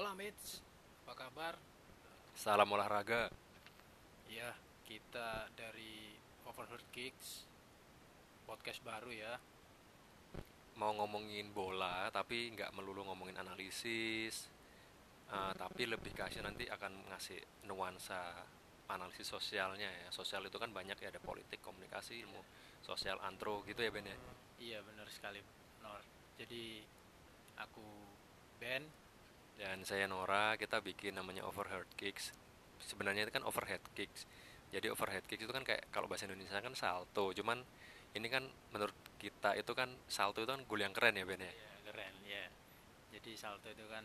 Hola mates, apa kabar? Salam olahraga. Ya, kita dari Overheard Kicks Podcast baru ya Mau ngomongin bola, tapi nggak melulu ngomongin analisis. Uh, tapi lebih kasih nanti akan ngasih nuansa analisis sosialnya ya. Sosial itu kan banyak ya, ada politik, komunikasi, ilmu sosial, antro gitu ya Ben ya. Iya benar sekali Nor Jadi aku Ben Dan saya Nora, kita bikin namanya Overheard Kicks. Sebenarnya itu kan overhead kicks. Jadi overhead kicks itu kan kayak kalau bahasa Indonesia kan salto, cuman ini kan menurut kita itu kan salto itu kan gol yang keren ya Ben ya. Iya keren ya Jadi salto itu kan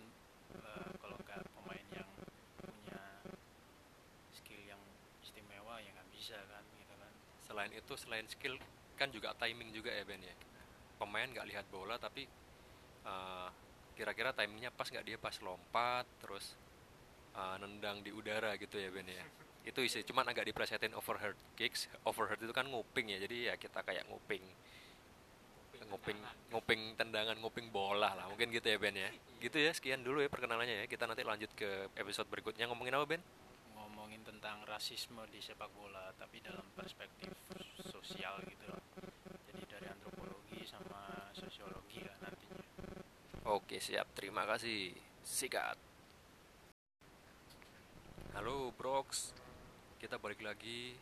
eh, kalau nggak pemain yang punya skill yang istimewa ya nggak bisa kan gitu kan Selain itu, selain skill kan juga timing juga ya Ben ya. Pemain nggak lihat bola tapi uh, kira-kira timingnya pas nggak dia pas lompat terus uh, nendang di udara gitu ya Ben ya. Itu isi, cuman agak diplesetin overhead kicks. Overhead itu kan nguping ya, jadi ya kita kayak nguping nguping nguping tendangan nguping bola lah mungkin gitu ya Ben ya gitu ya sekian dulu ya perkenalannya ya kita nanti lanjut ke episode berikutnya ngomongin apa Ben ngomongin tentang rasisme di sepak bola tapi dalam perspektif sosial gitu loh. Jadi dari antropologi sama sosiologi lah nantinya. Oke siap, terima kasih. Sikat. Halo Brox, kita balik lagi.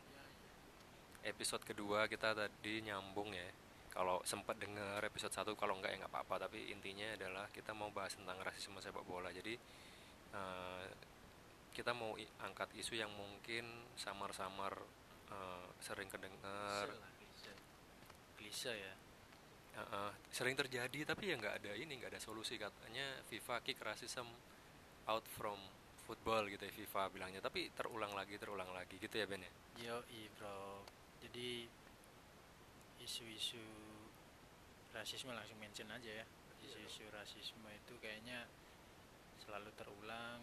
Episode kedua kita tadi nyambung ya. Kalau sempat dengar episode 1 kalau enggak ya nggak apa-apa. Tapi intinya adalah kita mau bahas tentang rasisme sepak bola. Jadi eh, kita mau angkat isu yang mungkin samar-samar eh, sering kedengar. Klise ya. Eh, sering terjadi tapi ya nggak ada ini nggak ada solusi. Katanya FIFA kick racism out from football gitu ya FIFA bilangnya. Tapi terulang lagi terulang lagi. Gitu ya Ben ya? Yoi bro. Jadi isu-isu rasisme langsung mention aja ya. Isu-isu rasisme itu kayaknya selalu terulang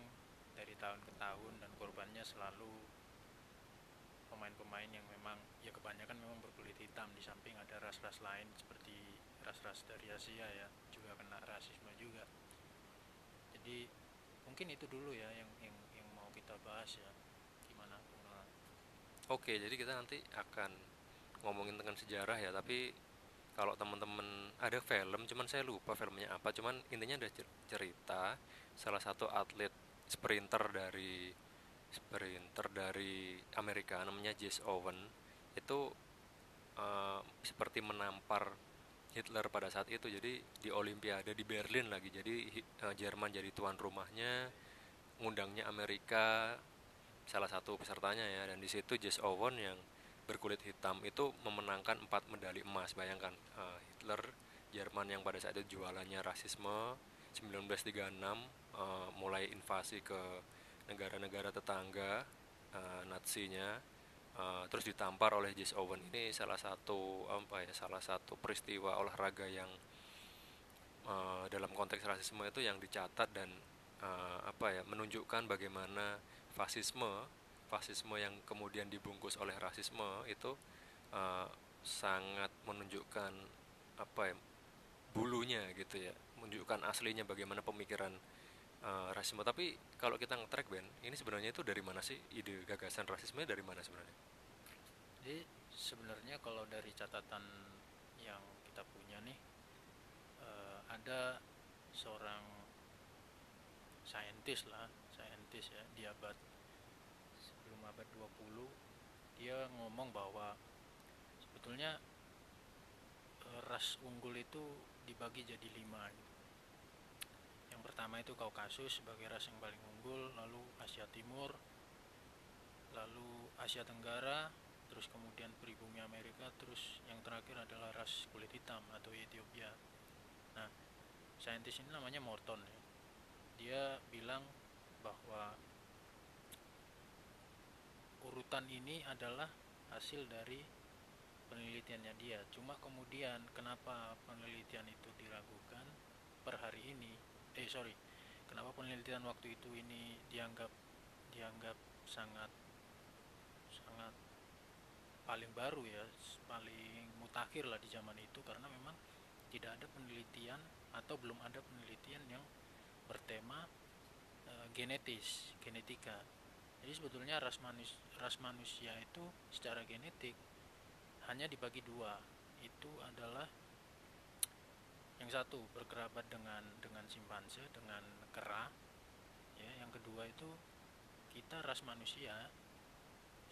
dari tahun ke tahun dan korbannya selalu pemain-pemain yang memang ya kebanyakan memang berkulit hitam di samping ada ras-ras lain seperti ras-ras dari Asia ya juga kena rasisme juga. Jadi mungkin itu dulu ya yang yang yang mau kita bahas ya. Gimana? Bung Nolan? oke jadi kita nanti akan ngomongin tentang sejarah ya tapi kalau teman-teman ada film cuman saya lupa filmnya apa cuman intinya ada cer- cerita salah satu atlet sprinter dari sprinter dari Amerika namanya Jesse Owen itu eh, seperti menampar Hitler pada saat itu. Jadi di Olimpiade di Berlin lagi. Jadi eh, Jerman jadi tuan rumahnya ngundangnya Amerika salah satu pesertanya ya. Dan di situ Jesse Owen yang berkulit hitam itu memenangkan empat medali emas. Bayangkan eh, Hitler Jerman yang pada saat itu jualannya rasisme 1936 eh, mulai invasi ke negara-negara tetangga eh, Natsinya eh, terus ditampar oleh Jesse Owen. Ini salah satu apa ya salah satu peristiwa olahraga yang eh, dalam konteks rasisme itu yang dicatat dan eh, apa ya menunjukkan bagaimana fasisme fasisme yang kemudian dibungkus oleh rasisme itu eh, sangat menunjukkan apa ya bulunya gitu ya menunjukkan aslinya bagaimana pemikiran eh, rasisme tapi kalau kita nge-track Ben ini sebenarnya itu dari mana sih ide gagasan rasisme dari mana sebenarnya Jadi sebenarnya kalau dari catatan yang kita punya nih eh, ada seorang saintis lah, saintis ya di abad sebelum abad 20 dia ngomong bahwa sebetulnya eh, ras unggul itu dibagi jadi lima gitu. Pertama itu Kaukasus sebagai ras yang paling unggul, lalu Asia Timur, lalu Asia Tenggara, terus kemudian pribumi Amerika, terus yang terakhir adalah ras kulit hitam atau Ethiopia. Nah, saintis ini namanya Morton ya. Dia bilang bahwa urutan ini adalah hasil dari penelitiannya dia. Cuma kemudian kenapa penelitian itu diragukan per hari ini? Eh sorry, kenapa penelitian waktu itu ini dianggap dianggap sangat sangat paling baru ya, paling mutakhir lah di zaman itu karena memang tidak ada penelitian atau belum ada penelitian yang bertema genetis genetika. Jadi sebetulnya ras manus ras manusia itu secara genetik hanya dibagi dua. Itu adalah yang satu berkerabat dengan dengan simpanse dengan kera. Ya yang kedua itu kita ras manusia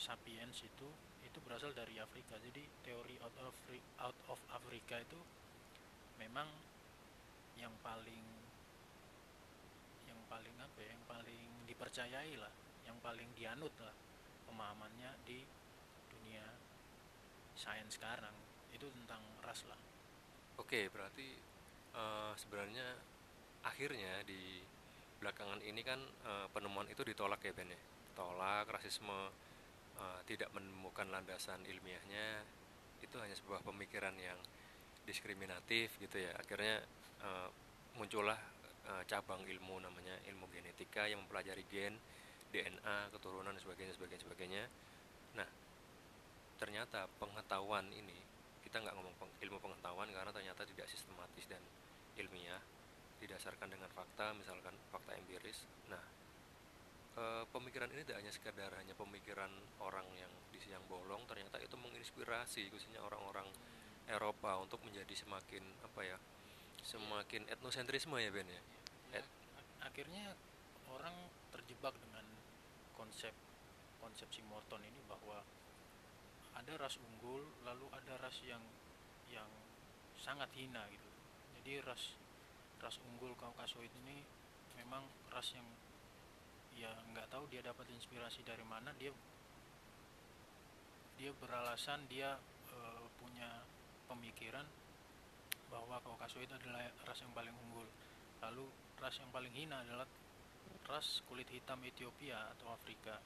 sapiens itu itu berasal dari Afrika. Jadi teori out of out of Afrika itu memang yang paling yang paling apa ya yang paling dipercayai lah yang paling dianut lah pemahamannya di dunia sains sekarang. Itu tentang ras lah. Oke berarti uh, sebenarnya akhirnya di belakangan ini kan uh, penemuan itu ditolak ya Ben ya? Tolak rasisme uh, tidak menemukan landasan ilmiahnya. Itu hanya sebuah pemikiran yang diskriminatif gitu ya. Akhirnya uh, muncullah uh, cabang ilmu namanya ilmu genetika yang mempelajari gen DNA keturunan dan sebagainya sebagainya sebagainya. Nah ternyata pengetahuan ini kita nggak ngomong ilmu pengetahuan karena ternyata tidak sistematis dan ilmiah didasarkan dengan fakta misalkan fakta empiris. Nah e, pemikiran ini tidak hanya sekedar hanya pemikiran orang yang di siang bolong ternyata itu menginspirasi khususnya orang-orang Eropa untuk menjadi semakin apa ya semakin etnosentrisme ya Ben ya? Et akhirnya orang terjebak dengan konsep konsep si Morton ini bahwa ada ras unggul lalu ada ras yang yang sangat hina gitu jadi ras ras unggul Kaukasoid ini memang ras yang ya nggak tahu dia dapat inspirasi dari mana. Dia dia beralasan dia e, punya pemikiran bahwa Kaukasoid adalah ras yang paling unggul. Lalu ras yang paling hina adalah ras kulit hitam Ethiopia atau Afrika.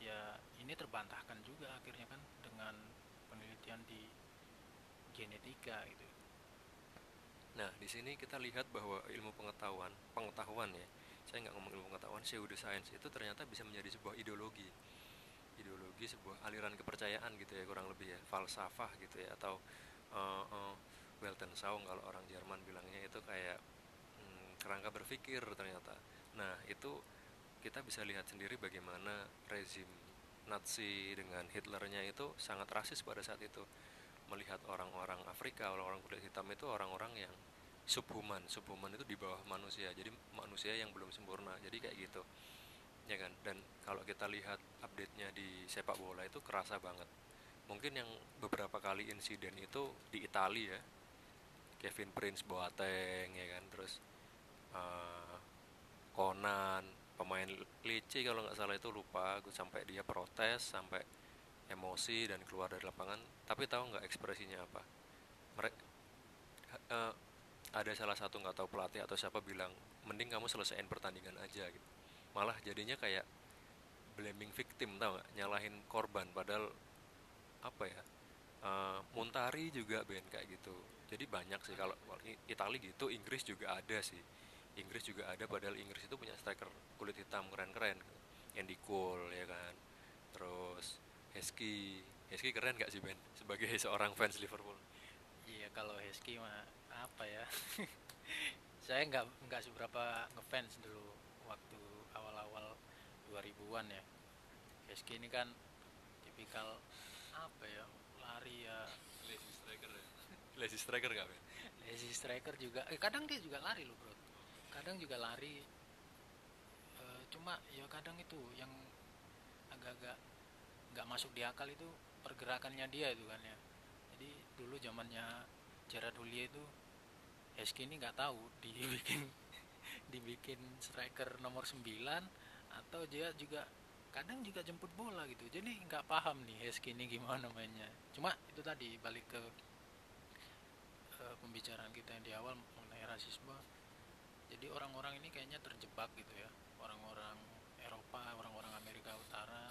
Ya ini terbantahkan juga akhirnya kan dengan penelitian di genetika gitu Nah, di sini kita lihat bahwa ilmu pengetahuan, pengetahuan ya, saya nggak ngomong ilmu pengetahuan, pseudoscience. Itu ternyata bisa menjadi sebuah ideologi, ideologi sebuah aliran kepercayaan gitu ya kurang lebih ya, falsafah gitu ya atau uh, uh, Weltanschauung kalau orang Jerman bilangnya. Itu kayak hmm, kerangka berpikir ternyata. Nah itu kita bisa lihat sendiri bagaimana rezim Nazi dengan Hitlernya itu sangat rasis pada saat itu melihat orang-orang Afrika, orang-orang kulit hitam itu orang-orang yang subhuman, subhuman itu di bawah manusia, jadi manusia yang belum sempurna, jadi kayak gitu, ya kan? Dan kalau kita lihat update-nya di sepak bola itu kerasa banget. Mungkin yang beberapa kali insiden itu di Italia ya, Kevin Prince Boateng ya kan, terus uh, Conan, pemain Lecce kalau nggak salah itu lupa, gue sampai dia protes sampai emosi dan keluar dari lapangan tapi tahu nggak ekspresinya apa? Mereka uh, ada salah satu nggak tahu pelatih atau siapa bilang mending kamu selesaiin pertandingan aja gitu. Malah jadinya kayak blaming victim tau nggak? Nyalahin korban padahal apa ya uh, Muntari juga Ben kayak gitu. Jadi banyak sih kalau Italia gitu Inggris juga ada sih. Inggris juga ada padahal Inggris itu punya striker kulit hitam keren-keren. Andy Cole ya kan? Terus Hesky Hesky keren gak sih Ben? Sebagai seorang fans Liverpool. Iya kalau Hesky mah apa ya? Saya nggak nggak seberapa ngefans dulu waktu awal-awal 2000-an ya. Hesky ini kan tipikal apa ya? Lari ya. Lazy striker ya? Lazy striker gak Ben? Lazy striker juga. Eh, kadang dia juga lari loh bro. Kadang juga lari. E, cuma ya kadang itu yang agak-agak nggak masuk di akal itu pergerakannya dia itu kan ya. Jadi dulu zamannya Gerard Houllier itu Hesky ini nggak tahu dibikin dibikin striker nomor 9 atau dia juga kadang juga jemput bola gitu. Jadi nggak paham nih Hesky ini gimana mainnya. Cuma itu tadi balik ke uh, pembicaraan kita yang di awal mengenai rasisme. Jadi orang-orang ini kayaknya terjebak gitu ya. Orang-orang Eropa orang-orang Amerika Utara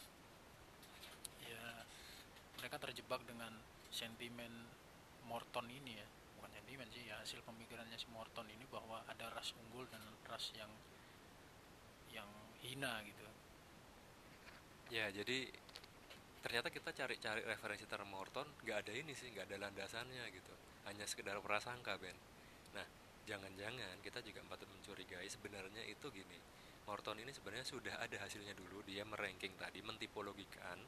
mereka terjebak dengan sentimen Morton ini ya. Bukan sentimen sih ya hasil pemikirannya si Morton ini bahwa ada ras unggul dan ras yang yang hina gitu. Ya jadi ternyata kita cari-cari referensi term Morton nggak ada ini sih nggak ada landasannya gitu. Hanya sekedar prasangka Ben. Nah jangan-jangan kita juga patut mencurigai sebenarnya itu gini. Morton ini sebenarnya sudah ada hasilnya dulu dia meranking tadi mentipologikan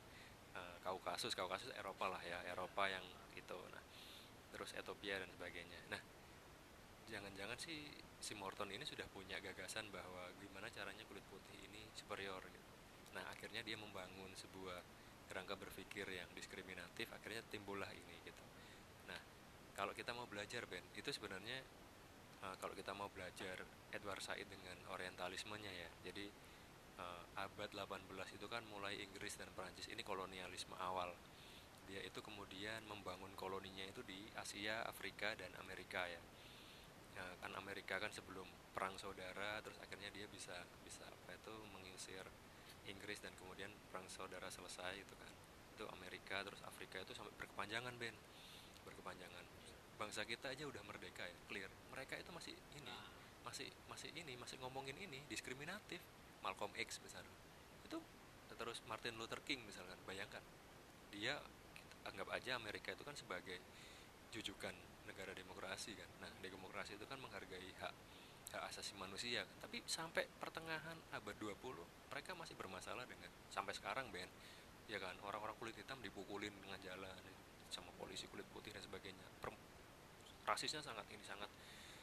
uh, Kaukasus Kaukasus Eropa lah ya Eropa yang itu. Nah terus Ethiopia dan sebagainya. Nah jangan-jangan sih si Morton ini sudah punya gagasan bahwa gimana caranya kulit putih ini superior gitu. Nah akhirnya dia membangun sebuah kerangka berpikir yang diskriminatif akhirnya timbullah ini gitu. Nah kalau kita mau belajar Ben itu sebenarnya uh, kalau kita mau belajar Edward Said dengan orientalismenya ya. Jadi uh, abad 18 itu kan mulai Inggris dan Perancis. Ini kolonialisme awal. Dia itu kemudian membangun koloninya itu di Asia, Afrika dan Amerika ya. ya kan Amerika kan sebelum perang saudara terus akhirnya dia bisa bisa apa itu mengusir Inggris dan kemudian perang saudara selesai itu kan. Itu Amerika terus Afrika itu sampai berkepanjangan Ben. Berkepanjangan. Bangsa kita aja udah merdeka ya. Clear. Mereka itu masih ini nah. masih masih ini masih ngomongin ini diskriminatif Malcolm X misalnya. Itu terus Martin Luther King misalkan bayangkan. Dia anggap aja Amerika itu kan sebagai jujukan negara demokrasi kan. Nah demokrasi itu kan menghargai hak hak asasi manusia kan. Tapi sampai pertengahan abad 20 mereka masih bermasalah dengan sampai sekarang Ben. Ya kan orang-orang kulit hitam dipukulin dengan jalan sama polisi kulit putih dan sebagainya. Rasisnya sangat ini sangat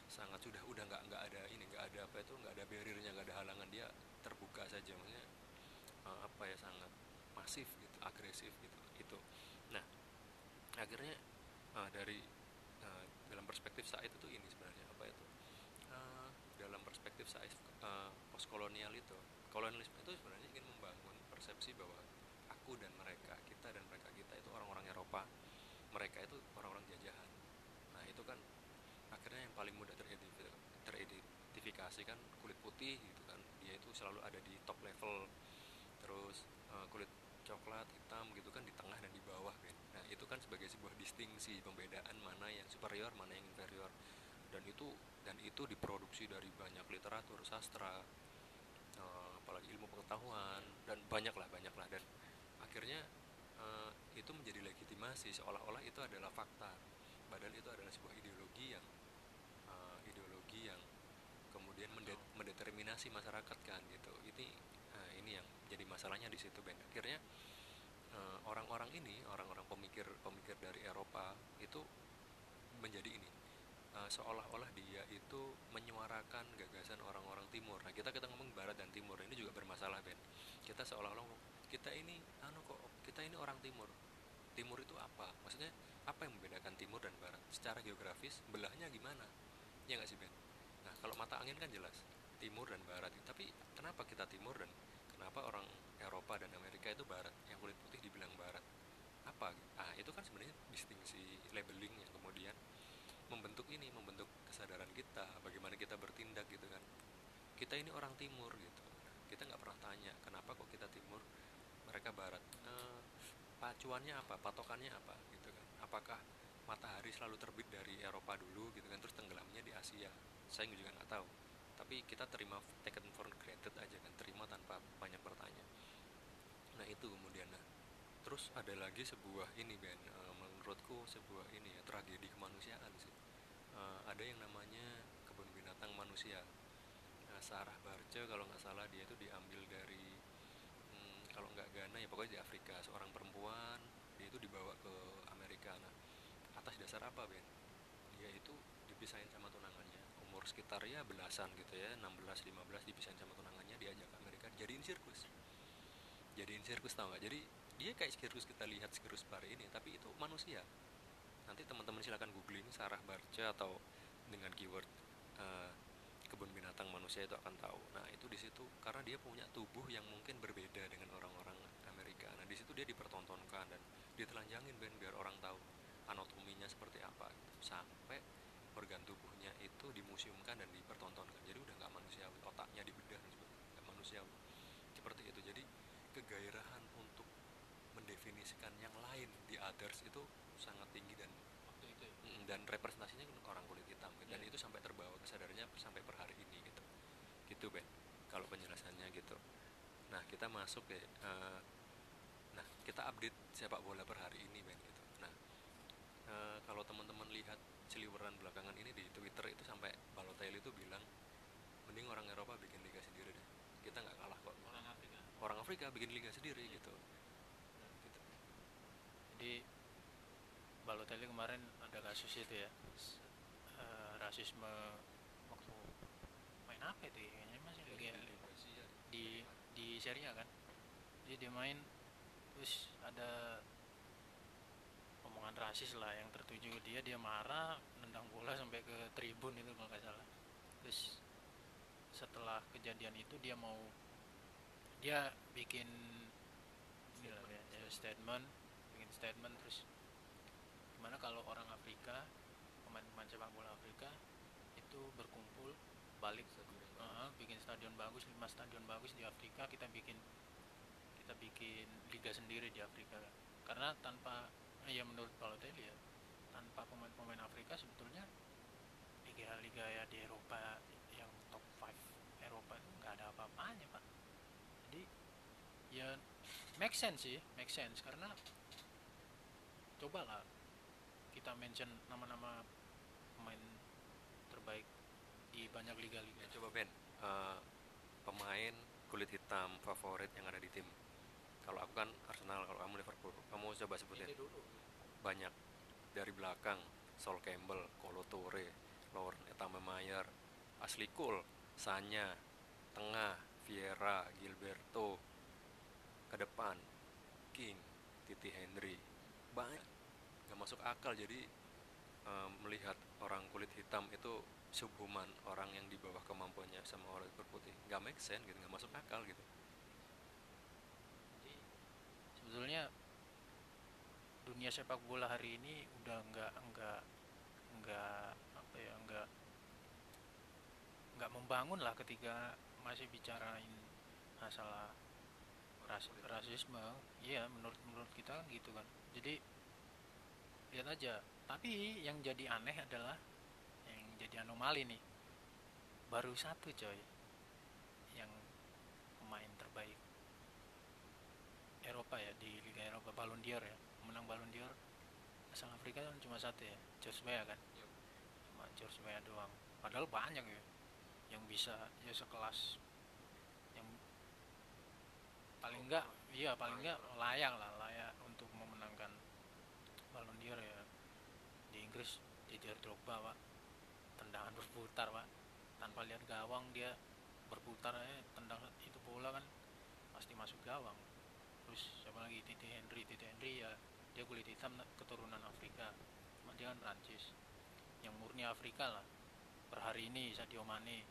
sangat sudah udah nggak nggak ada ini nggak ada apa itu nggak ada barriernya nggak ada halangan dia terbuka saja maksudnya uh, apa ya sangat masif gitu agresif gitu itu. Nah akhirnya uh, dari uh, dalam perspektif saat itu ini sebenarnya apa itu? Uh, dalam perspektif saat uh, postkolonial itu kolonialisme itu sebenarnya ingin membangun persepsi bahwa aku dan mereka kita dan mereka kita itu orang-orang Eropa. Mereka itu orang-orang jajahan akhirnya yang paling mudah teridentifikasi kan kulit putih gitu kan. Dia itu selalu ada di top level. Terus uh, kulit coklat hitam gitu kan di tengah dan di bawah kan. Nah itu kan sebagai sebuah distingsi pembedaan mana yang superior mana yang inferior. Dan itu dan itu diproduksi dari banyak literatur sastra uh, apalagi ilmu pengetahuan dan banyak lah banyak lah dan akhirnya uh, itu menjadi legitimasi seolah-olah itu adalah fakta. Padahal itu adalah sebuah ideologi yang kemudian mendet mendeterminasi masyarakat kan gitu. Ini uh, ini yang jadi masalahnya di situ Ben. Akhirnya eh, orang-orang ini orang-orang pemikir pemikir dari Eropa itu menjadi ini uh, seolah-olah dia itu menyuarakan gagasan orang-orang timur. Nah kita kita ngomong barat dan timur ini juga bermasalah Ben. Kita seolah-olah kita ini anu kok kita ini orang timur. Timur itu apa? Maksudnya apa yang membedakan timur dan barat? Secara geografis belahnya gimana? Ya nggak sih Ben? nah kalau mata angin kan jelas timur dan barat. Tapi kenapa kita timur dan kenapa orang Eropa dan Amerika itu barat? Yang kulit putih dibilang barat. Apa? Ah itu kan sebenarnya distingsi labeling yang kemudian membentuk ini membentuk kesadaran kita bagaimana kita bertindak gitu kan. Kita ini orang timur gitu. Kita nggak pernah tanya kenapa kok kita timur mereka barat? Eh, pacuannya apa? Patokannya apa? Gitu kan. Apakah matahari selalu terbit dari Eropa dulu gitu kan terus tenggelamnya di Asia saya juga nggak tahu. Tapi kita terima taken for granted aja kan terima tanpa banyak bertanya. Nah itu kemudian. Nah terus ada lagi sebuah ini Ben uh, menurutku sebuah ini ya tragedi kemanusiaan sih. Uh, ada yang namanya kebun binatang manusia. Nah, Sarah Barce kalau nggak salah dia itu diambil dari hmm, kalau nggak Ghana ya pokoknya di Afrika seorang perempuan dia itu dibawa ke Amerika. Nah atas dasar apa Ben? Dia itu dipisahin sama tunangannya umur sekitar ya belasan gitu ya 16 15 dipisahin sama tunangannya diajak Amerika jadiin sirkus jadiin sirkus tau nggak jadi dia kayak sirkus kita lihat sirkus bar ini tapi itu manusia nanti teman-teman silakan googling Sarah Barca atau dengan keyword uh, kebun binatang manusia itu akan tahu. Nah itu di situ karena dia punya tubuh yang mungkin berbeda dengan orang-orang Amerika. Nah di situ dia dipertontonkan dan ditelanjangin ben biar orang tahu anatominya seperti apa gitu. sampai organ tubuhnya itu dimuseumkan dan dipertontonkan. Jadi udah nggak manusiawi otaknya dibedah nggak manusiawi. Seperti itu. Jadi kegairahan untuk mendefinisikan yang lain di others itu sangat tinggi dan itu ya? dan representasinya orang kulit hitam gitu. dan yeah. itu sampai terbawa kesadarannya sampai per hari ini gitu. Gitu Ben. Kalau penjelasannya gitu. Nah kita masuk ya uh, nah kita update sepak bola per hari ini Ben gitu. Nah uh, kalau teman-teman lihat ciliweran belakangan ini di Twitter itu sampai Balotelli itu bilang mending orang Eropa bikin liga sendiri deh. Kita orang Afrika. Bikin liga sendiri gitu. Gitu. Jadi Balotelli kemarin ada kasus itu ya eh, rasisme waktu main apa itu ya? Kayaknya masih liga di di Serie A kan. Jadi dia main terus ada omongan rasis lah yang tertuju ke dia dia marah nendang bola sampai ke tribun itu kalau nggak salah. Terus setelah kejadian itu dia mau dia bikin lah ya, ya, statement bikin statement terus gimana kalau orang Afrika pemain-pemain sepak bola Afrika itu berkumpul balik Heeh, bikin stadion bagus lima stadion bagus di Afrika kita bikin kita bikin liga sendiri di Afrika. Karena tanpa ya menurut Balotelli ya. Tanpa pemain-pemain Afrika sebetulnya liga-liga ya di Eropa yang top 5 Eropa itu nggak ada apa-apanya pak. Jadi ya make sense sih make sense. Karena cobalah kita mention nama-nama pemain terbaik di banyak liga-liga. Ya, coba Ben. Eh, pemain kulit hitam favorit yang ada di tim. Kalau aku kan Arsenal kalau kamu Liverpool coba sebutin. Banyak. Dari belakang. Sol Campbell, Kolo Toure, Lauren Etamayer, Ashley Cole, Sanya, tengah Vieira, Gilberto, ke depan King, Titi Henry, banyak. Nggak masuk akal. Jadi eh, melihat orang kulit hitam itu subhuman orang yang di bawah kemampuannya sama orang kulit putih. Nggak make sense gitu. Nggak masuk akal gitu. Jadi sebetulnya dunia sepak bola hari ini udah nggak nggak nggak apa ya nggak nggak membangun lah ketika masih bicarain masalah ras rasisme. Iya menurut menurut kita kan gitu kan. Jadi lihat aja. Tapi yang jadi aneh adalah yang jadi anomali nih baru satu coy yang pemain terbaik Eropa ya di Liga Eropa Ballon d'Or ya menang Ballon d'Or asal Afrika kan cuma satu ya George Weah kan. Cuma George Weah doang. Padahal banyak ya yang bisa ya sekelas. Yang paling enggak iya paling enggak layak lah layak untuk memenangkan Ballon d'Or ya. Di Inggris Didier Drogba pak. Tendangan berputar pak. Tanpa lihat gawang dia berputar aja tendang itu bola kan pasti masuk gawang. Terus siapa lagi? Titi Henry Titi Henry ya dia kulit hitam keturunan Afrika. Cuma dia kan Prancis yang murni Afrika lah. Per hari ini Sadio Mane.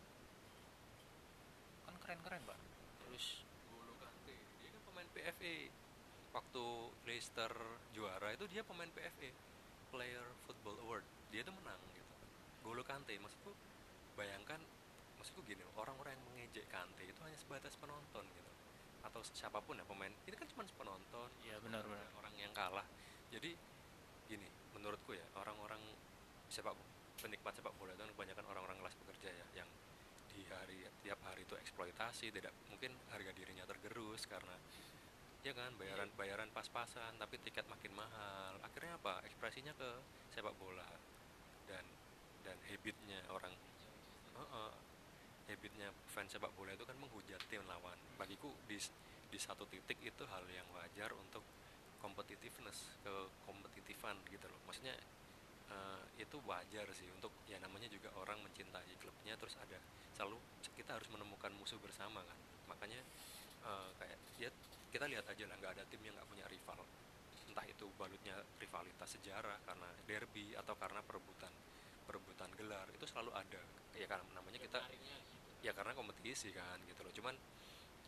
Kan keren-keren pak. Terus Golo Kante. Dia kan pemain PFA waktu Leicester juara itu dia pemain PFA Player Football Award. Dia tuh menang gitu. Golo Kante. Maksudku bayangkan maksudku gini orang-orang yang mengejek Kante itu hanya sebatas penonton gitu atau siapa pun ya pemain ini kan cuma penonton ya benar-benar orang yang kalah. Jadi gini menurutku ya orang-orang sepak penikmat sepak bola itu kan kebanyakan orang-orang kelas pekerja ya yang di hari tiap hari itu eksploitasi tidak mungkin harga dirinya tergerus karena ya kan bayaran bayaran pas-pasan tapi tiket makin mahal. Akhirnya apa? Ekspresinya ke sepak bola dan dan habitnya orang Heeh. Fans sepak bola itu kan menghujat tim lawan. Bagiku di di satu titik itu hal yang wajar untuk competitiveness ke kompetitifan gitu loh. Maksudnya eh, itu wajar sih untuk ya namanya juga orang mencintai klubnya terus ada selalu kita harus menemukan musuh bersama kan. Makanya eh, kayak ya kita lihat aja lah nggak ada tim yang nggak punya rival. Entah itu balutnya rivalitas sejarah karena derby atau karena perebutan perebutan gelar itu selalu ada. Ya karena namanya kita ya karena kompetisi kan gitu loh. Cuman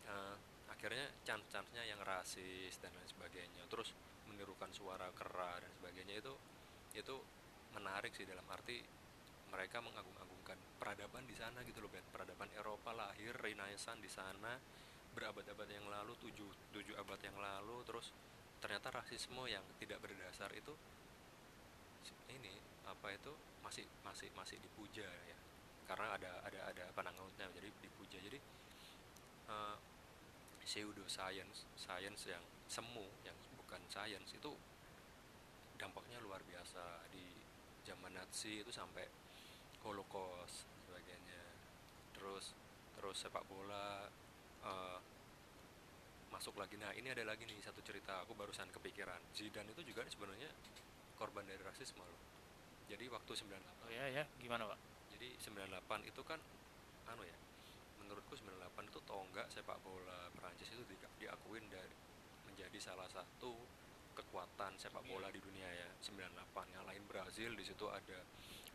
eh, akhirnya chance-chance-nya yang rasis dan lain sebagainya terus menirukan suara kera dan sebagainya itu itu menarik sih dalam arti mereka mengagung-agungkan peradaban di sana gitu loh Ben peradaban Eropa lahir Renaissance di sana berabad-abad yang lalu tujuh tujuh abad yang lalu terus ternyata rasisme yang tidak berdasar itu ini apa itu masih masih masih dipuja ya karena ada ada ada penanggautnya jadi dipuja. Jadi eh, pseudo science science yang semu yang bukan science itu dampaknya luar biasa. Di zaman Nazi itu sampai Holocaust sebagainya. Terus terus sepak bola eh, masuk lagi. Nah ini ada lagi nih satu cerita. Aku barusan kepikiran. Zidane itu juga sebenarnya korban dari rasisme loh. Jadi waktu 98 oh ya ya gimana pak jadi 98 itu kan anu ya menurutku 98 itu tonggak sepak bola Perancis itu di- diakuin dari menjadi salah satu kekuatan sepak Dunia. bola di dunia ya 98 ngalahin Brazil di situ ada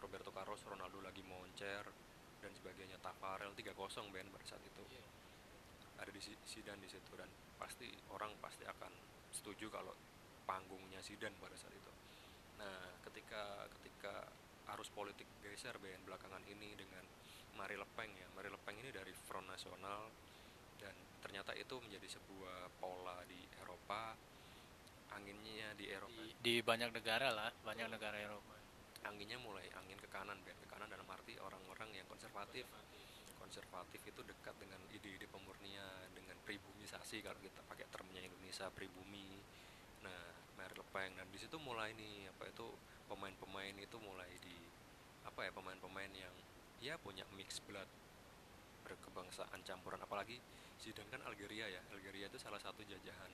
Roberto Carlos Ronaldo lagi moncer dan sebagainya Tafarel 3-0 Ben pada saat itu ada di Si- Zidane di situ dan pasti orang pasti akan setuju kalau panggungnya Zidane pada saat itu. Nah, ketika ketika arus politik geser Ben belakangan ini dengan Marie Le Pen ya. Marie Le Pen ini dari Front Nasional dan ternyata itu menjadi sebuah pola di Eropa. Anginnya di Eropa di, di banyak negara lah banyak negara Eropa anginnya mulai angin ke kanan Ben. Ke kanan dalam arti orang-orang yang konservatif konservatif itu dekat dengan ide-ide pemurnian dengan pribumisasi kalau kita pakai termnya Indonesia pribumi nah Marie Le Pen dan di situ mulai nih apa itu pemain-pemain itu mulai di apa ya pemain-pemain yang ya punya mix blood berkebangsaan campuran. Apalagi Zidane kan Algeria ya. Algeria itu salah satu jajahan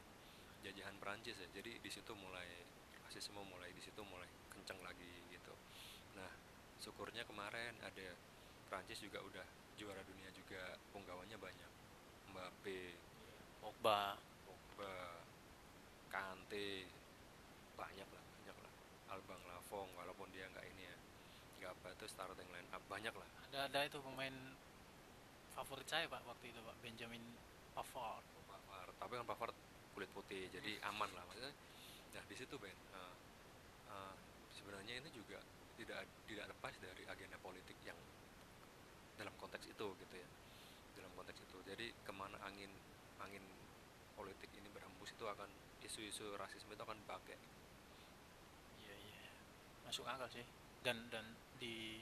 jajahan Perancis ya. Jadi di situ mulai rasisme mulai di situ mulai kenceng lagi gitu. Nah syukurnya kemarin ada Prancis juga udah juara dunia juga penggawannya banyak. Mbappe Pogba. Pogba Kante banyak lah banyak lah Lafong walaupun dia nggak ini ya nggak apa itu starting line up banyak lah. Ada ada itu pemain favorit saya pak waktu itu pak Benjamin Pavard. Pavard. Tapi kan Pavard kulit putih jadi aman lah maksudnya. Nah di situ Ben eh, eh, sebenarnya ini juga tidak tidak lepas dari agenda politik yang dalam konteks itu gitu ya. Dalam konteks itu. Jadi ke mana angin angin politik ini berhembus itu akan isu-isu rasisme itu akan iya masuk akal sih. Dan dan di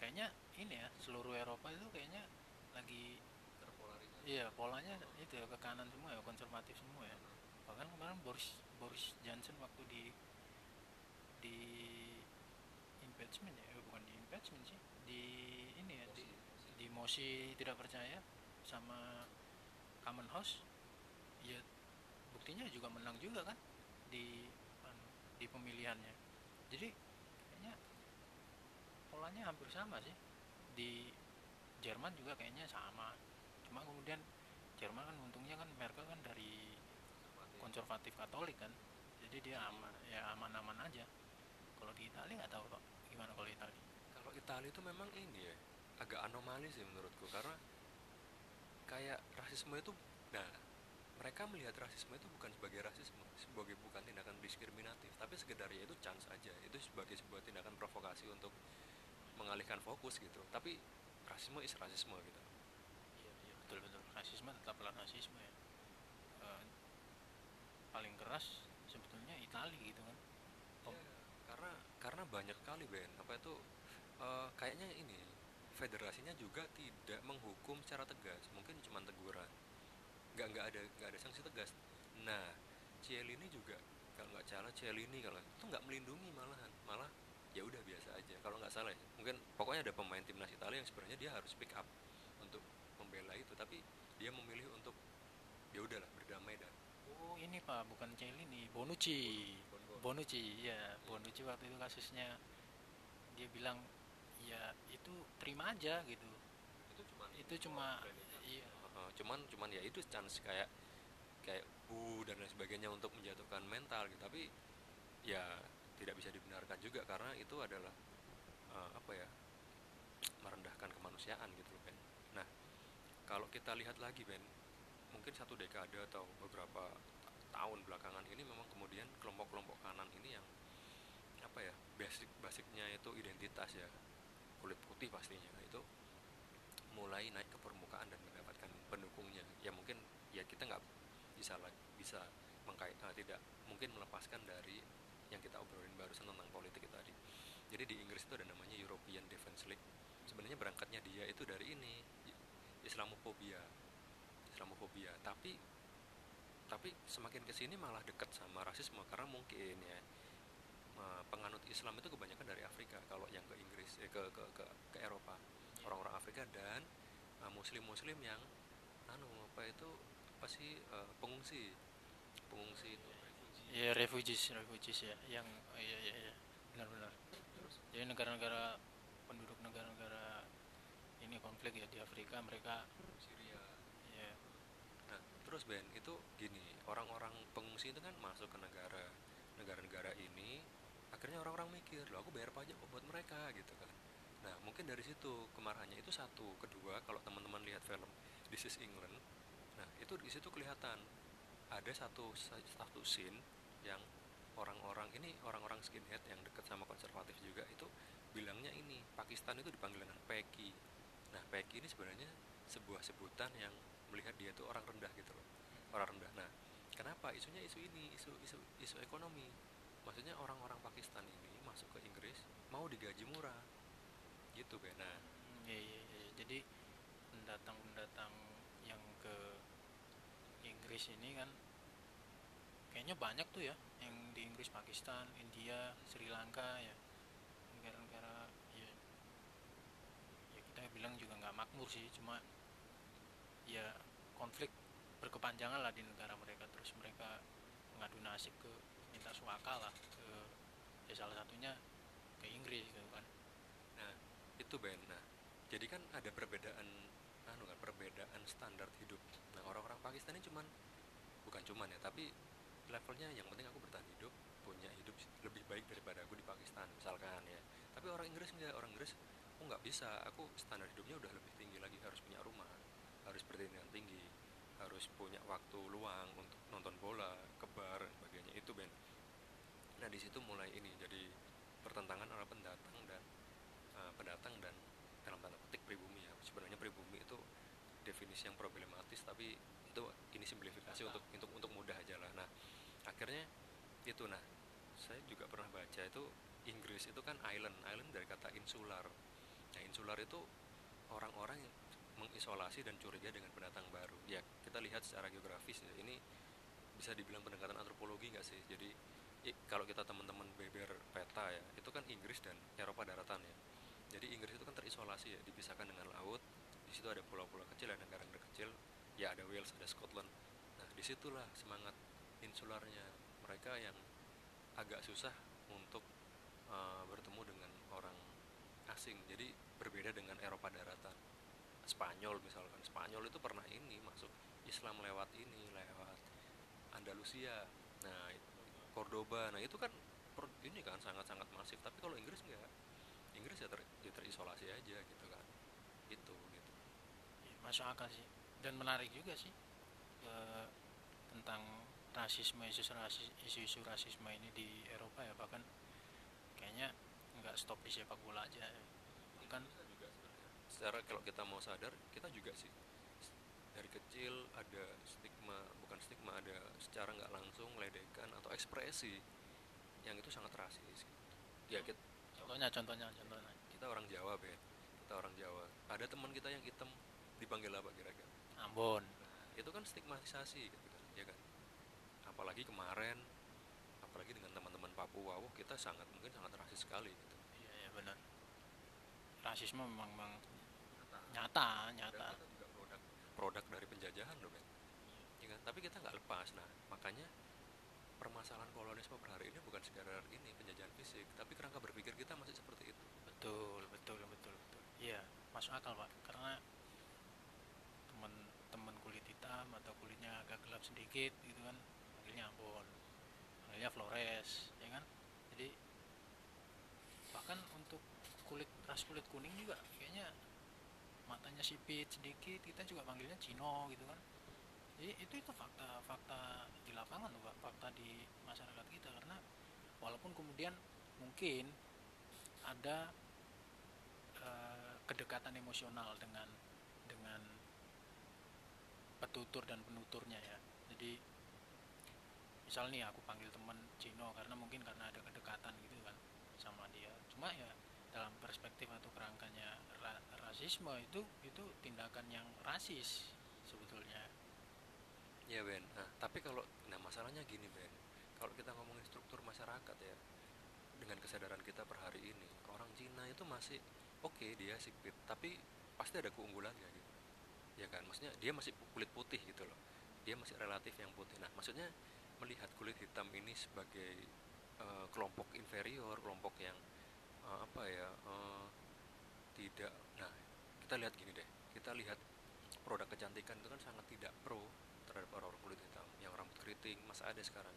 kayaknya ini ya seluruh Eropa itu kayaknya lagi terpolarisasi. Iya polanya itu ya ke kanan semua ya konservatif semua ya. Bahkan kemarin Boris Boris Johnson waktu di di impeachment ya eh, bukan di impeachment sih di ini ya di, di mosi tidak percaya sama Common House ya buktinya juga menang juga kan di di pemilihannya. Jadi polanya hampir sama sih. Di Jerman juga kayaknya sama. Cuma kemudian Jerman kan untungnya kan Merkel kan dari konservatif. Katolik kan. Jadi dia aman ya aman-aman aja. Kalau di Italia nggak tahu pak. Gimana kalau Italia? Kalau Italia itu memang ini ya agak anomali sih menurutku. Karena kayak rasisme itu nah mereka melihat rasisme itu bukan sebagai rasisme sebagai bukan tindakan diskriminatif. Tapi sekedarnya itu chance aja. Itu sebagai sebuah tindakan provokasi untuk mengalihkan fokus gitu. Tapi rasisme is rasisme gitu. Iya iya betul betul. Rasisme tetaplah rasisme ya. Eh, paling keras sebetulnya Italia gitu kan. Pem- Iya, karena karena banyak sekali Ben. Apa itu eh, kayaknya ini federasinya juga tidak menghukum secara tegas. Mungkin cuma teguran. Nggak nggak ada nggak ada sanksi tegas. Nah Cielini juga kalau nggak salah Cielini kalau itu nggak melindungi malahan. Malah ya udah biasa aja. Kalau nggak salah ya mungkin pokoknya ada pemain timnas Italia yang sebenarnya dia harus pick up untuk membela itu tapi dia memilih untuk ya udahlah berdamai dan oh ini pak bukan Cielini Bonucci. Bonucci ya Bonucci waktu itu kasusnya dia bilang ya itu terima aja gitu. Itu cuma itu cuma iya. Uh, cuman cuman ya itu chance kayak kayak bu dan lain sebagainya untuk menjatuhkan mental gitu. Tapi ya tidak bisa dibenarkan juga karena itu adalah uh, apa ya merendahkan kemanusiaan gitu loh Ben. Nah kalau kita lihat lagi Ben mungkin satu dekade atau beberapa ta- tahun belakangan ini memang kemudian kelompok-kelompok kanan ini yang apa ya basic basicnya itu identitas ya kulit putih pastinya itu mulai naik ke permukaan dan mendapatkan pendukungnya. Ya mungkin ya kita nggak bisa bisa mengkait ah, tidak mungkin melepaskan dari yang kita obrolin barusan tentang politik itu tadi. Jadi di Inggris itu ada namanya European Defence League. Sebenarnya berangkatnya dia itu dari ini Islamophobia. Islamophobia. Tapi tapi semakin ke sini malah dekat sama rasisme karena mungkin ya eh, penganut Islam itu kebanyakan dari Afrika kalau yang ke Inggris eh, ke ke ke, ke Eropa. Orang-orang Afrika dan uh, muslim-muslim yang anu apa itu apa sih uh, pengungsi. Pengungsi itu ya refugees refugees ya yang oh, iya iya iya. Benar-benar. Jadi negara-negara penduduk negara-negara ini konflik ya di Afrika mereka Syria. Ya nah terus Ben itu gini orang-orang pengungsi itu kan masuk ke negara negara-negara ini akhirnya orang-orang mikir loh aku bayar pajak kok buat mereka gitu kan. Nah mungkin dari situ kemarahannya itu satu. Kedua kalau teman-teman lihat film This is England nah itu di situ kelihatan ada satu satu scene yang orang-orang ini orang-orang skinhead yang dekat sama konservatif juga itu bilangnya ini Pakistan itu dipanggil dengan Peki nah Peki ini sebenarnya sebuah sebutan yang melihat dia itu orang rendah gitu loh orang rendah. Nah kenapa? Isunya isu ini isu isu isu ekonomi. Maksudnya orang-orang Pakistan ini masuk ke Inggris mau digaji murah. Gitu Ben. Nah ya, ya, ya. jadi pendatang-pendatang yang ke Inggris ini kan kayaknya banyak tuh ya yang di Inggris Pakistan India Sri Lanka ya. Negara-negara ya ya kita bilang juga nggak makmur sih cuma ya konflik berkepanjangan lah di negara mereka. Terus mereka mengadu nasib ke minta suaka lah ke ya salah satunya ke Inggris gitu kan. Nah itu Ben. Nah jadi kan ada perbedaan anu kan perbedaan standar hidup. Nah orang-orang Pakistan ini cuman bukan cuman ya tapi levelnya yang penting aku bertahan hidup punya hidup lebih baik daripada aku di Pakistan misalkan ya. Tapi orang Inggris enggak orang Inggris aku nggak bisa aku standar hidupnya udah lebih tinggi lagi harus punya rumah harus bertindak tinggi harus punya waktu luang untuk nonton bola kebar dan sebagainya. Itu Ben. Nah di situ mulai ini jadi pertentangan antara pendatang dan uh, pendatang dan dalam tanda petik pribumi ya. Sebenarnya pribumi itu definisi yang problematis tapi itu ini simplifikasi untuk untuk untuk mudah aja lah. Nah akhirnya itu nah saya juga pernah baca itu Inggris itu kan island island dari kata insular. Nah insular itu orang-orang yang mengisolasi dan curiga dengan pendatang baru. Ya. Kita lihat secara geografis ya, ini bisa dibilang pendekatan antropologi nggak sih? Jadi i, kalau kita teman-teman beber peta ya itu kan Inggris dan Eropa daratan ya. Jadi Inggris itu kan terisolasi ya dipisahkan dengan laut di situ ada pulau-pulau kecil ada negara-negara kecil ya ada Wales ada Scotland. Nah di situlah semangat insularnya mereka yang agak susah untuk uh, bertemu dengan orang asing. Jadi berbeda dengan Eropa daratan. Spanyol misalkan. Spanyol itu pernah ini masuk Islam lewat ini lewat Andalusia. Nah Cordoba. Nah itu kan ini kan sangat-sangat masif. Tapi kalau Inggris enggak Inggris ya, ter, ya terisolasi aja gitu kan. Itu gitu. Ya, masuk akal sih. Dan menarik juga sih e, tentang rasisme isu rasis isu-isu rasisme ini di Eropa ya bahkan kayaknya nggak stop di sepak bola aja. Ya. bahkan secara kalau kita mau sadar kita juga sih. Dari kecil ada stigma bukan stigma ada secara nggak langsung ledekan atau ekspresi yang itu sangat rasis ya kita, contohnya contohnya contohnya. kita orang Jawa Ben kita orang Jawa. Ada teman kita yang hitam dipanggil apa kira-kira? Ambon. Itu kan stigmatisasi gitu apalagi kemarin apalagi dengan teman-teman Papua wow, kita sangat mungkin sangat rasis sekali gitu. Iya ya benar. Rasisme memang, memang nyata. Nyata, juga produk produk dari penjajahan loh men ya kan? Tapi kita nggak lepas. Nah makanya permasalahan kolonisme per hari ini bukan sekedar ini penjajahan fisik. Tapi kerangka berpikir kita masih seperti itu. Betul betul betul betul. Iya masuk akal pak. Karena teman-teman kulit hitam atau kulitnya agak gelap sedikit gitu kan panggilnya Ambon panggilnya Flores ya kan? Jadi bahkan untuk kulit ras kulit kuning juga kayaknya matanya sipit sedikit kita juga panggilnya Cino gitu kan. Jadi itu itu fakta fakta di lapangan loh fakta di masyarakat kita. Karena walaupun kemudian mungkin ada uh, kedekatan emosional dengan dengan petutur dan penuturnya ya. Jadi misal nih aku panggil teman Cino karena mungkin karena ada kedekatan gitu kan sama dia. Cuma ya dalam perspektif atau kerangkanya ra rasisme itu itu tindakan yang rasis sebetulnya. Ya Ben. Nah tapi kalau nah masalahnya gini Ben. Kalau kita ngomongin struktur masyarakat ya dengan kesadaran kita per hari ini orang Cina itu masih oke okay, dia sipit tapi pasti ada keunggulannya gitu. Ya kan? Maksudnya dia masih kulit putih gitu loh. Dia masih relatif yang putih. Nah maksudnya melihat kulit hitam ini sebagai uh, kelompok inferior kelompok yang uh, apa ya uh, tidak nah kita lihat gini deh kita lihat produk kecantikan itu kan sangat tidak pro terhadap orang-orang kulit hitam yang rambut keriting masa ada sekarang?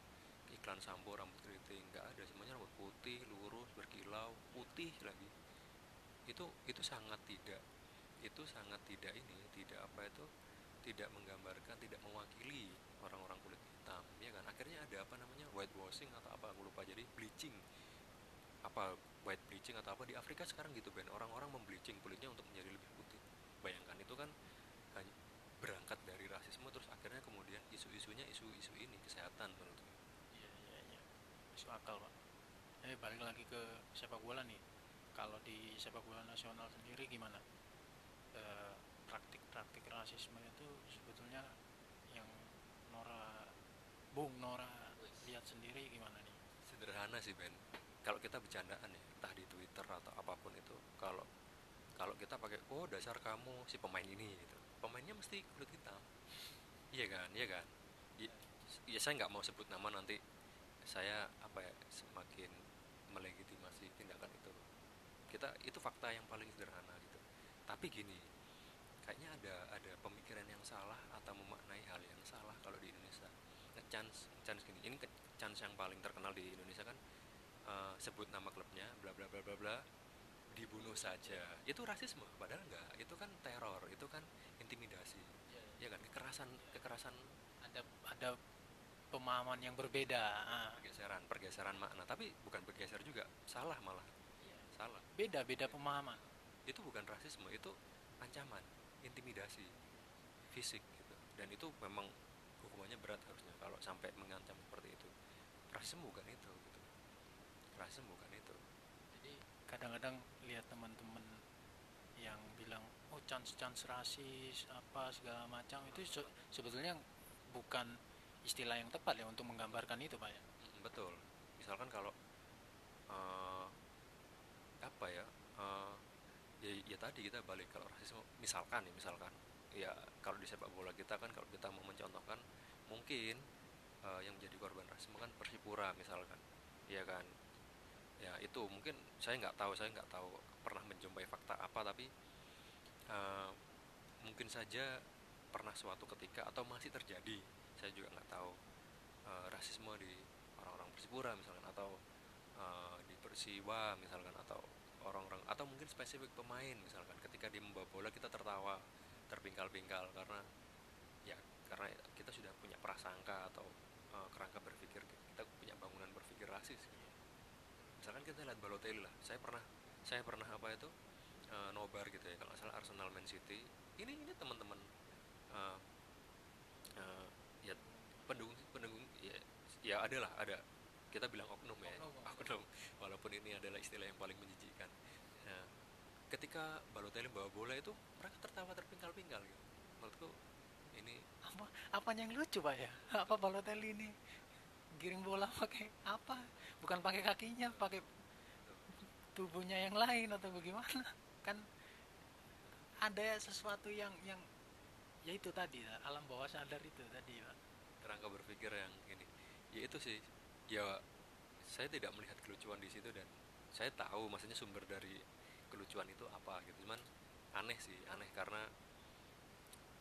Iklan sampo rambut keriting nggak ada semuanya rambut putih lurus berkilau putih lagi. Itu itu sangat tidak itu sangat tidak ini tidak apa itu tidak menggambarkan tidak mewakili orang-orang kulit ya kan? Akhirnya ada apa namanya whitewashing atau apa aku lupa. Jadi bleaching. Apa white bleaching atau apa? Di Afrika sekarang gitu Ben. Orang-orang membleaching kulitnya untuk menjadi lebih putih. Bayangkan itu kan berangkat dari rasisme terus akhirnya kemudian isu-isunya isu-isu ini kesehatan menurut iya iya iya. Masuk akal pak. Eh balik lagi ke sepak bola nih. Kalau di sepak bola nasional sendiri gimana? Eh, praktik-praktik rasisme itu sebetulnya yang Nora Bung Nora lihat sendiri gimana nih? Sederhana sih Ben. Kalau kita bercandaan ya entah di Twitter atau apa pun itu kalau kalau kita pakai oh dasar kamu si pemain ini gitu. Pemainnya mesti kulit hitam. Iya kan? Iya kan? Ya, ya saya nggak mau sebut nama nanti saya apa ya semakin melegitimasi tindakan itu. Kita itu fakta yang paling sederhana gitu. Tapi gini kayaknya ada ada pemikiran yang salah atau memaknai hal yang salah kalau di Indonesia chance gini. Ini chance yang paling terkenal di Indonesia kan uh, sebut nama klubnya bla bla bla bla bla dibunuh saja. Itu rasisme padahal enggak. Itu kan teror itu kan intimidasi. Ya, ya kan? Kekerasan kekerasan. Ada ada pemahaman yang berbeda ah. pergeseran pergeseran makna. Tapi bukan bergeser juga salah malah. Ya. salah. Beda beda pemahaman. Itu bukan rasisme itu ancaman intimidasi fisik gitu. Dan itu memang hukumannya berat harusnya kalau sampai mengancam seperti itu. Rasisme bukan itu rasisme bukan itu. Jadi kadang-kadang lihat teman-teman yang bilang oh chance chance rasis apa segala macam itu se sebetulnya bukan istilah yang tepat ya untuk menggambarkan itu pak ya? Betul. Misalkan kalau uh, apa ya uh, ya, ya tadi kita balik kalau rasisme misalkan ya misalkan ya kalau di sepak bola kita kan kalau kita mau mencontohkan mungkin uh, yang menjadi korban rasisme kan Persipura misalkan ya kan? Ya itu mungkin saya nggak tahu saya nggak tahu pernah menjumpai fakta apa tapi uh, mungkin saja pernah suatu ketika atau masih terjadi saya juga nggak tahu uh, rasisme di orang-orang Persipura misalkan atau uh, di Persiwa misalkan atau orang-orang atau mungkin spesifik pemain misalkan ketika dia membawa bola kita tertawa terpingkal-pingkal karena ya karena kita sudah punya prasangka atau uh, kerangka berpikir kita punya bangunan berpikir rasis gitu. Misalkan kita lihat Balotelli lah saya pernah saya pernah apa itu uh, nobar gitu ya kalau salah Arsenal Man City. Ini ini teman-teman uh, uh, ya pendukung pendukung ya ya ada lah ada. Kita bilang oknum ya. Oknum. Walaupun ini adalah istilah yang paling menjijikkan ketika Balotelli bawa bola itu mereka tertawa terpingkal-pingkal gitu. Menurutku ini apa apa yang lucu pak ya? Apa Balotelli ini giring bola pakai apa? Bukan pakai kakinya pakai tubuhnya yang lain atau bagaimana? Kan ada sesuatu yang yang ya itu tadi alam bawah sadar itu tadi pak. Kerangka berpikir yang ini. Ya itu sih ya saya tidak melihat kelucuan di situ dan saya tahu maksudnya sumber dari kelucuan itu apa gitu. Cuman aneh sih aneh karena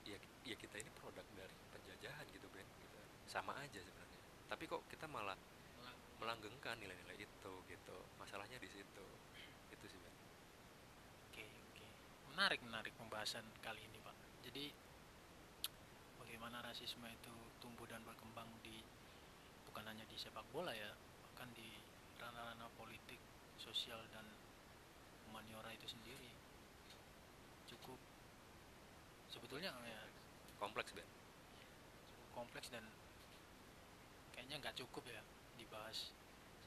ya ya kita ini produk dari penjajahan gitu Ben gitu. sama aja sebenarnya. Tapi kok kita malah melanggengkan. nilai-nilai itu gitu. Masalahnya di situ. Itu sih Ben. Oke oke. Menarik menarik pembahasan kali ini pak. Jadi bagaimana rasisme itu tumbuh dan berkembang di bukan hanya di sepak bola ya bahkan di ranah-ranah politik sosial dan humaniora itu sendiri. Cukup sebetulnya ya kompleks Ben cukup kompleks dan kayaknya nggak cukup ya dibahas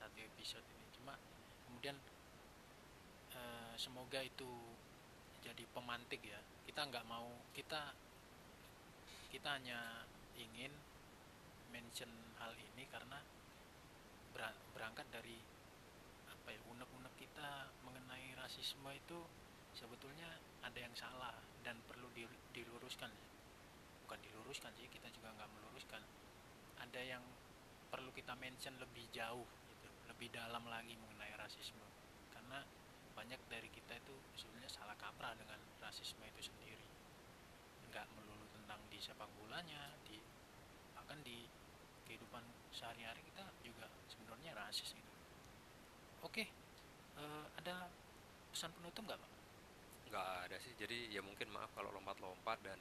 satu episode ini. Cuma kemudian e, semoga itu jadi pemantik ya. Kita nggak mau kita kita hanya ingin mention hal ini karena berangkat dari apa ya unek-unek kita rasisme itu sebetulnya ada yang salah dan perlu diluruskan. Bukan diluruskan sih kita juga nggak meluruskan. Ada yang perlu kita mention lebih jauh gitu lebih dalam lagi mengenai rasisme. Karena banyak dari kita itu sebenarnya salah kaprah dengan rasisme itu sendiri. Nggak melulu tentang di sepak bolanya di bahkan di kehidupan sehari-hari kita juga sebenarnya rasis gitu. Oke uh, ada pesan penutup nggak pak? Nggak ada sih. Jadi ya mungkin maaf kalau lompat-lompat dan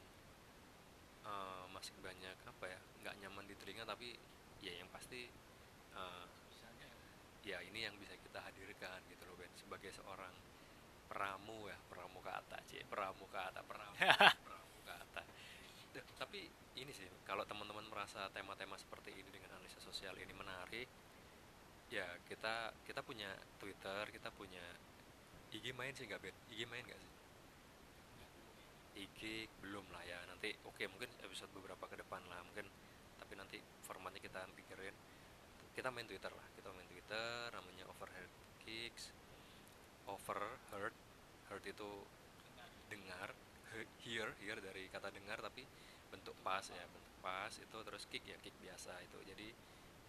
uh, masih banyak apa ya nggak nyaman di telinga. Tapi ya yang pasti uh, ya ini yang bisa kita hadirkan gitu loh Ben. Sebagai seorang peramu ya peramu kata cie peramu kata peramu peramu kata tapi ini sih kalau teman-teman merasa tema-tema seperti ini dengan analisa sosial ini menarik ya kita kita punya Twitter kita punya IG main sih nggak Ben IG main nggak sih? IG belum lah ya. Nanti oke okay, mungkin episode beberapa ke depan lah. Mungkin tapi nanti formatnya kita pikirin. Kita main Twitter lah. Kita main Twitter namanya Overheard Kicks. Overheard. Heard itu dengar. Hear. Hear dari kata dengar tapi bentuk pas ya. Bentuk pas itu terus kick ya. Kick biasa itu. Jadi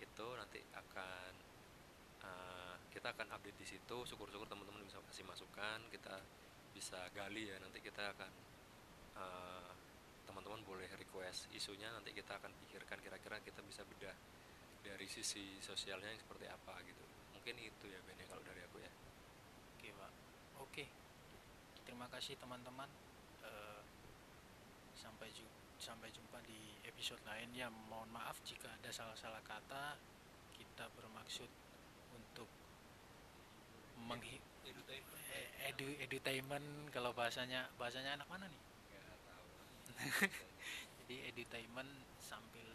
itu nanti akan uh, kita akan update di situ. Syukur-syukur teman-teman bisa kasih masukan kita bisa gali ya. Nanti kita akan uh, teman-teman boleh request isunya. Nanti kita akan pikirkan kira-kira kita bisa bedah dari sisi sosialnya yang seperti apa gitu. Mungkin itu ya Ben ya kalau dari aku ya. Oke pak. Oke. Terima kasih teman-teman. Uh, sampai jumpa sampai jumpa di episode lain. Ya mohon maaf jika ada salah-salah kata. Kita bermaksud menghi edu edutainment kalau bahasanya bahasanya anak mana nih? Jadi edutainment sambil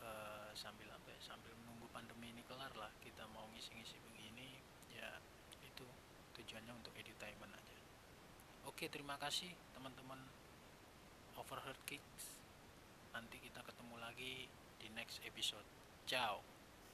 uh, sambil apa ya sambil menunggu pandemi ini kelar lah kita mau ngisi-ngisi begini ya itu tujuannya untuk edutainment aja. Oke terima kasih teman-teman overheard kicks. Nanti kita ketemu lagi di next episode. Ciao